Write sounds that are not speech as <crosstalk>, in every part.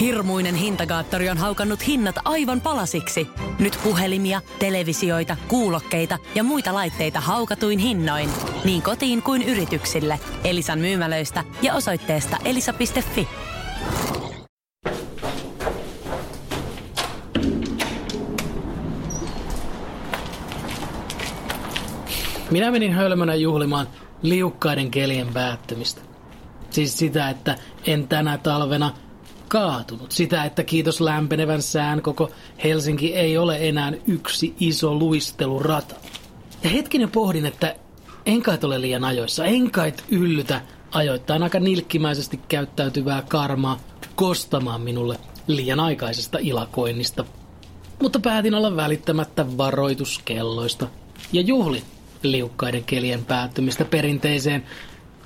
Hirmuinen hintakaattori on haukannut hinnat aivan palasiksi. Nyt puhelimia, televisioita, kuulokkeita ja muita laitteita haukatuin hinnoin. Niin kotiin kuin yrityksille. Elisan myymälöistä ja osoitteesta elisa.fi. Minä menin hölmönä juhlimaan liukkaiden kelien päättymistä. Siis sitä, että en tänä talvena kaatunut. Sitä, että kiitos lämpenevän sään koko Helsinki ei ole enää yksi iso luistelurata. Ja hetken jo pohdin, että en kai ole liian ajoissa, en kai yllytä ajoittain aika nilkkimäisesti käyttäytyvää karmaa kostamaan minulle liian aikaisesta ilakoinnista. Mutta päätin olla välittämättä varoituskelloista ja juhlin liukkaiden kelien päättymistä perinteiseen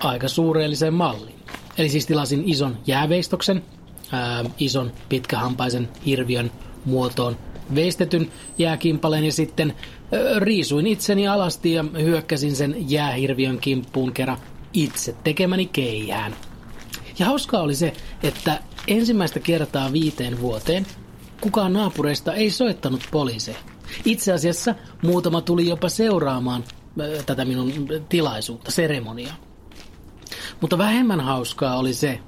aika suureelliseen malliin. Eli siis tilasin ison jääveistoksen, ää, ison pitkähampaisen hirviön muotoon veistetyn jääkimpaleen ja sitten ää, riisuin itseni alasti ja hyökkäsin sen jäähirviön kimppuun kerran itse tekemäni keihään. Ja hauskaa oli se, että ensimmäistä kertaa viiteen vuoteen kukaan naapureista ei soittanut poliiseja. Itse asiassa muutama tuli jopa seuraamaan tätä minun tilaisuutta, seremoniaa. Mutta vähemmän hauskaa oli se,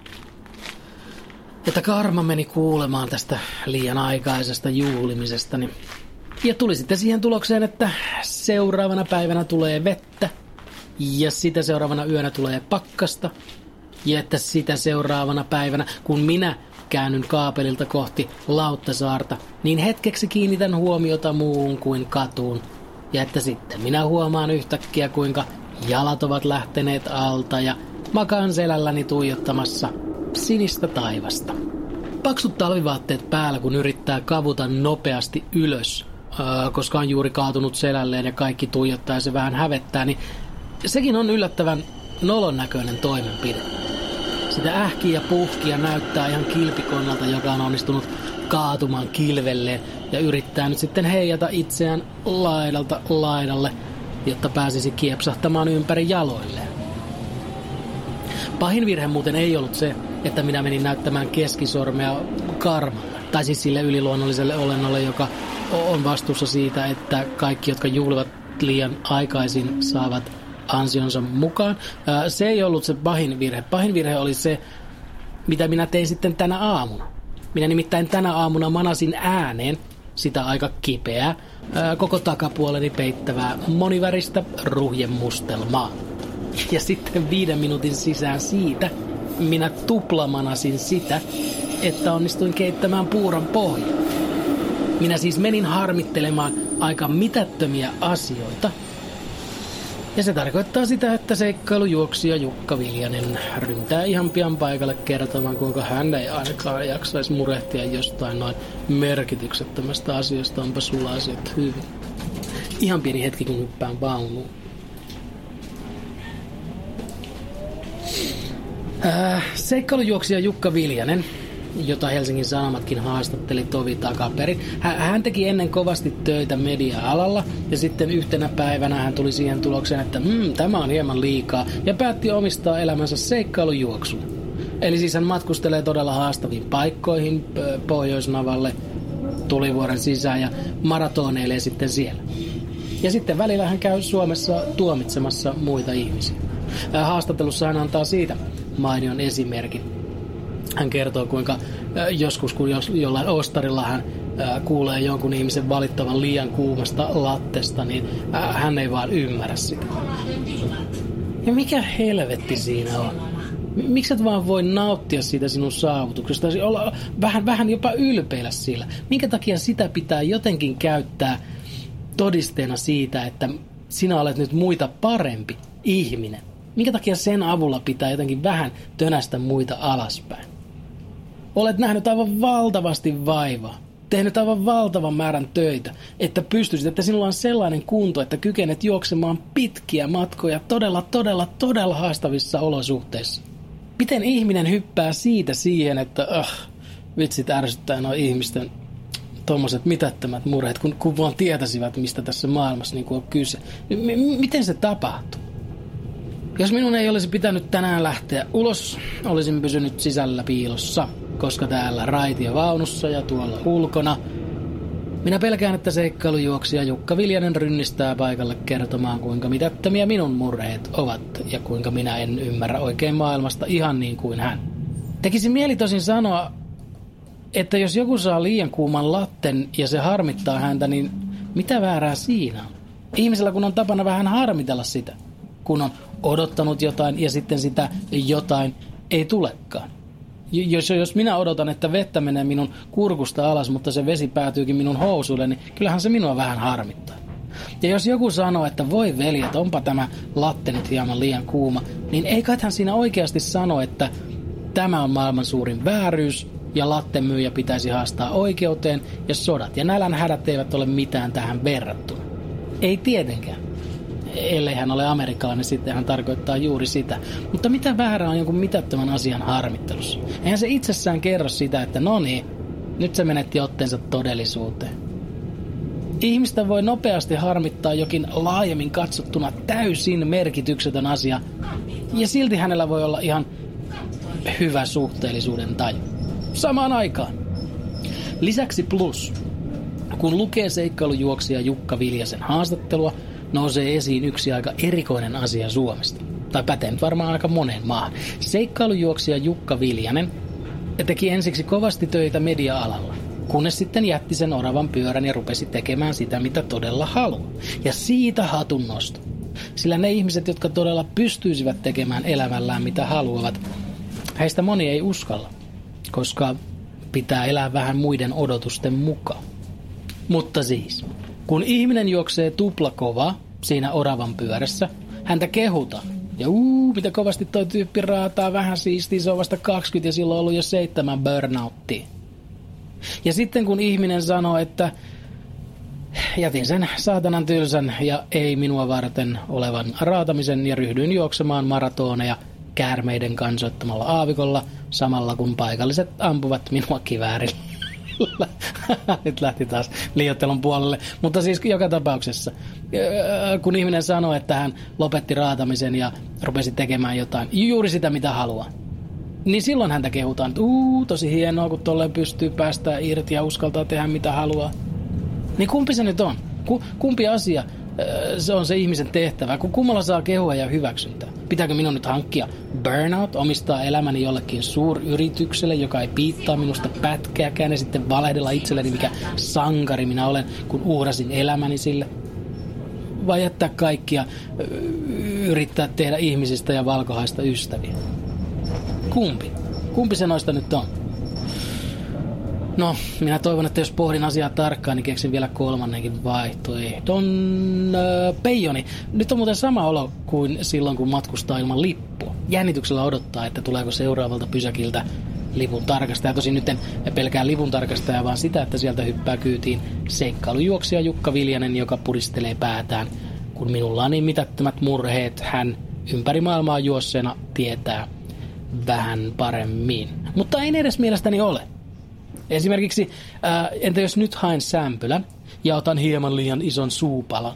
että karma meni kuulemaan tästä liian aikaisesta juhlimisestani. Ja tuli sitten siihen tulokseen, että seuraavana päivänä tulee vettä, ja sitä seuraavana yönä tulee pakkasta, ja että sitä seuraavana päivänä, kun minä käännyn kaapelilta kohti Lauttasaarta, niin hetkeksi kiinnitän huomiota muuhun kuin katuun. Ja että sitten minä huomaan yhtäkkiä, kuinka jalat ovat lähteneet alta ja makaan selälläni tuijottamassa sinistä taivasta. Paksut talvivaatteet päällä, kun yrittää kavuta nopeasti ylös, koska on juuri kaatunut selälleen ja kaikki tuijottaa ja se vähän hävettää, niin sekin on yllättävän nolon näköinen toimenpide. Sitä ähkiä ja puhkia näyttää ihan kilpikonnalta, joka on onnistunut kaatumaan kilvelleen ja yrittää nyt sitten heijata itseään laidalta laidalle, jotta pääsisi kiepsahtamaan ympäri jaloilleen. Pahin virhe muuten ei ollut se, että minä menin näyttämään keskisormea karmalle, tai siis sille yliluonnolliselle olennolle, joka on vastuussa siitä, että kaikki, jotka juhlivat liian aikaisin, saavat ansionsa mukaan. Se ei ollut se pahin virhe. Pahin virhe oli se, mitä minä tein sitten tänä aamuna. Minä nimittäin tänä aamuna manasin ääneen sitä aika kipeää, koko takapuoleni peittävää moniväristä ruhjemustelmaa. <laughs> Ja sitten viiden minuutin sisään siitä minä tuplamanasin sitä, että onnistuin keittämään puuron pohjan. Minä siis menin harmittelemaan aika mitättömiä asioita. Ja se tarkoittaa sitä, että seikkailujuoksija Jukka Viljanen ryntää ihan pian paikalle kertomaan, kuinka hän ei ainakaan jaksaisi murehtia jostain noin merkityksettömästä asiasta, onpa sulla asiat hyvin. Ihan pieni hetki, kun hyppään vaunuun. Äh, seikkailujuoksija Jukka Viljanen, jota Helsingin Sanomatkin haastatteli tovi takaperin. Hän teki ennen kovasti töitä media-alalla ja sitten yhtenä päivänä hän tuli siihen tulokseen, että mmm, tämä on hieman liikaa ja päätti omistaa elämänsä seikkailujuoksun. Eli siis hän matkustelee todella haastaviin paikkoihin Pohjoisnavalle tulivuoren sisään ja maratoneilee sitten siellä. Ja sitten välillä hän käy Suomessa tuomitsemassa muita ihmisiä. Haastattelussa hän antaa siitä mainion esimerkin. Hän kertoo, kuinka joskus, kun jollain ostarilla hän kuulee jonkun ihmisen valittavan liian kuumasta lattesta, niin hän ei vaan ymmärrä sitä. Ja mikä helvetti siinä on? Miksi et vaan voi nauttia siitä sinun saavutuksesta? Olla vähän, vähän jopa ylpeillä sillä. Minkä takia sitä pitää jotenkin käyttää todisteena siitä, että sinä olet nyt muita parempi ihminen? Minkä takia sen avulla pitää jotenkin vähän tönästä muita alaspäin? Olet nähnyt aivan valtavasti vaivaa, tehnyt aivan valtavan määrän töitä, että pystyisit, että sinulla on sellainen kunto, että kykenet juoksemaan pitkiä matkoja todella, todella, todella haastavissa olosuhteissa. Miten ihminen hyppää siitä siihen, että ah, vitsit ärsyttää noin ihmisten tuommoiset mitättömät murheet, kun, kun vaan tietäisivät, mistä tässä maailmassa niin on kyse. M- miten se tapahtuu? Jos minun ei olisi pitänyt tänään lähteä ulos, olisin pysynyt sisällä piilossa. koska täällä raitiovaunussa ja tuolla ulkona minä pelkään, että seikkailujuoksija Jukka Viljanen rynnistää paikalle kertomaan, kuinka mitättömiä minun murheet ovat ja kuinka minä en ymmärrä oikein maailmasta ihan niin kuin hän. Tekisi mieli tosin sanoa, että jos joku saa liian kuuman latten ja se harmittaa häntä, niin mitä väärää siinä on? Ihmisellä kun on tapana vähän harmitella sitä, kun on odottanut jotain ja sitten sitä jotain ei tulekaan. Jos, jos minä odotan, että vettä menee minun kurkusta alas, mutta se vesi päätyykin minun housuille, niin kyllähän se minua vähän harmittaa. Ja jos joku sanoo, että voi veli, että onpa tämä latte nyt hieman liian kuuma, niin ei kai hän siinä oikeasti sano, että tämä on maailman suurin vääryys ja lattemyyjä pitäisi haastaa oikeuteen ja sodat ja nälän hädät eivät ole mitään tähän verrattuna. Ei tietenkään. Ellei hän ole amerikkalainen, sitten hän tarkoittaa juuri sitä. Mutta mitä väärää on jonkun mitättömän asian harmittelussa? Eihän se itsessään kerro sitä, että no niin, nyt se menetti otteensa todellisuuteen. Ihmistä voi nopeasti harmittaa jokin laajemmin katsottuna täysin merkityksetön asia, ja silti hänellä voi olla ihan hyvä suhteellisuuden taju. Samaan aikaan. Lisäksi plus, kun lukee seikkailujuoksija Jukka Viljasen haastattelua, nousee esiin yksi aika erikoinen asia Suomesta. Tai pätee nyt varmaan aika moneen maahan. Seikkailujuoksija Jukka Viljanen teki ensiksi kovasti töitä media-alalla, kunnes sitten jätti sen oravan pyörän ja rupesi tekemään sitä, mitä todella haluaa. Ja siitä hatun nosto. Sillä ne ihmiset, jotka todella pystyisivät tekemään elämällään mitä haluavat, heistä moni ei uskalla, koska pitää elää vähän muiden odotusten mukaan. Mutta siis, kun ihminen juoksee tuplakova siinä oravan pyörässä, häntä kehutaan. Ja uu, mitä kovasti toi tyyppi raataa vähän siistiä, se on vasta 20 ja silloin on ollut jo seitsemän burnouttia. Ja sitten kun ihminen sanoo, että jätin sen saatanan tylsän ja ei minua varten olevan raatamisen ja ryhdyin juoksemaan maratoneja käärmeiden kansoittamalla aavikolla samalla kun paikalliset ampuvat minua kiväärillä. <laughs> Nyt lähti taas liiottelun puolelle. Mutta siis joka tapauksessa, kun ihminen sanoo, että hän lopetti raatamisen ja rupesi tekemään jotain, juuri sitä mitä haluaa, niin silloin häntä kehutaan, että uu, tosi hienoa, kun tolleen pystyy päästä irti ja uskaltaa tehdä mitä haluaa. Niin kumpi se nyt on? Kumpi asia se on se ihmisen tehtävä, kun kummalla saa kehua ja hyväksyntää. Pitääkö minun nyt hankkia burnout, omistaa elämäni jollekin suuryritykselle, joka ei piittaa minusta pätkääkään ja sitten valehdella itselleni, mikä sankari minä olen, kun uhrasin elämäni sille? Vai jättää kaikkia, yrittää tehdä ihmisistä ja valkohaista ystäviä? Kumpi? Kumpi se noista nyt on? No, minä toivon, että jos pohdin asiaa tarkkaan, niin keksin vielä kolmannenkin vaihtoehdon. Öö, Peijoni, nyt on muuten sama olo kuin silloin, kun matkustaa ilman lippua. Jännityksellä odottaa, että tuleeko seuraavalta pysäkiltä lipun tarkastaja. Tosin nyt en pelkää lipun tarkastaja, vaan sitä, että sieltä hyppää kyytiin seikkailujuoksija Jukka Viljanen, joka puristelee päätään. Kun minulla on niin mitättömät murheet, hän ympäri maailmaa juosseena tietää vähän paremmin. Mutta ei edes mielestäni ole. Esimerkiksi, ää, entä jos nyt haen sämpylän ja otan hieman liian ison suupalan,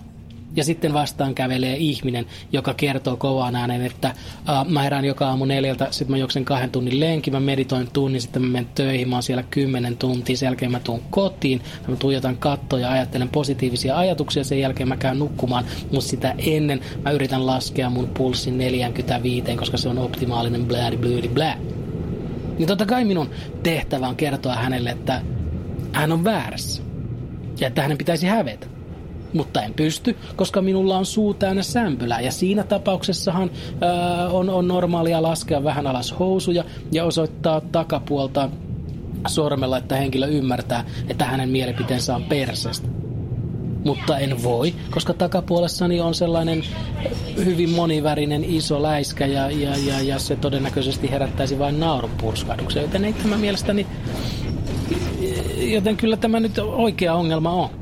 ja sitten vastaan kävelee ihminen, joka kertoo kovaan äänen, että ää, mä herään joka aamu neljältä, sitten mä juoksen kahden tunnin lenki, mä meditoin tunnin, sitten mä menen töihin, mä oon siellä kymmenen tuntia, sen jälkeen mä tuun kotiin, mä tuijotan kattoja ja ajattelen positiivisia ajatuksia, sen jälkeen mä käyn nukkumaan, mutta sitä ennen mä yritän laskea mun pulssin 45, koska se on optimaalinen blädi blyydi blää niin totta kai minun tehtävä on kertoa hänelle, että hän on väärässä ja että hänen pitäisi hävetä. Mutta en pysty, koska minulla on suu täynnä sämpylää ja siinä tapauksessahan ää, on, on normaalia laskea vähän alas housuja ja osoittaa takapuolta sormella, että henkilö ymmärtää, että hänen mielipiteensä on perseestä mutta en voi, koska takapuolessani on sellainen hyvin monivärinen iso läiskä ja, ja, ja, ja se todennäköisesti herättäisi vain naurun purskahduksen, joten ei tämä mielestäni, joten kyllä tämä nyt oikea ongelma on.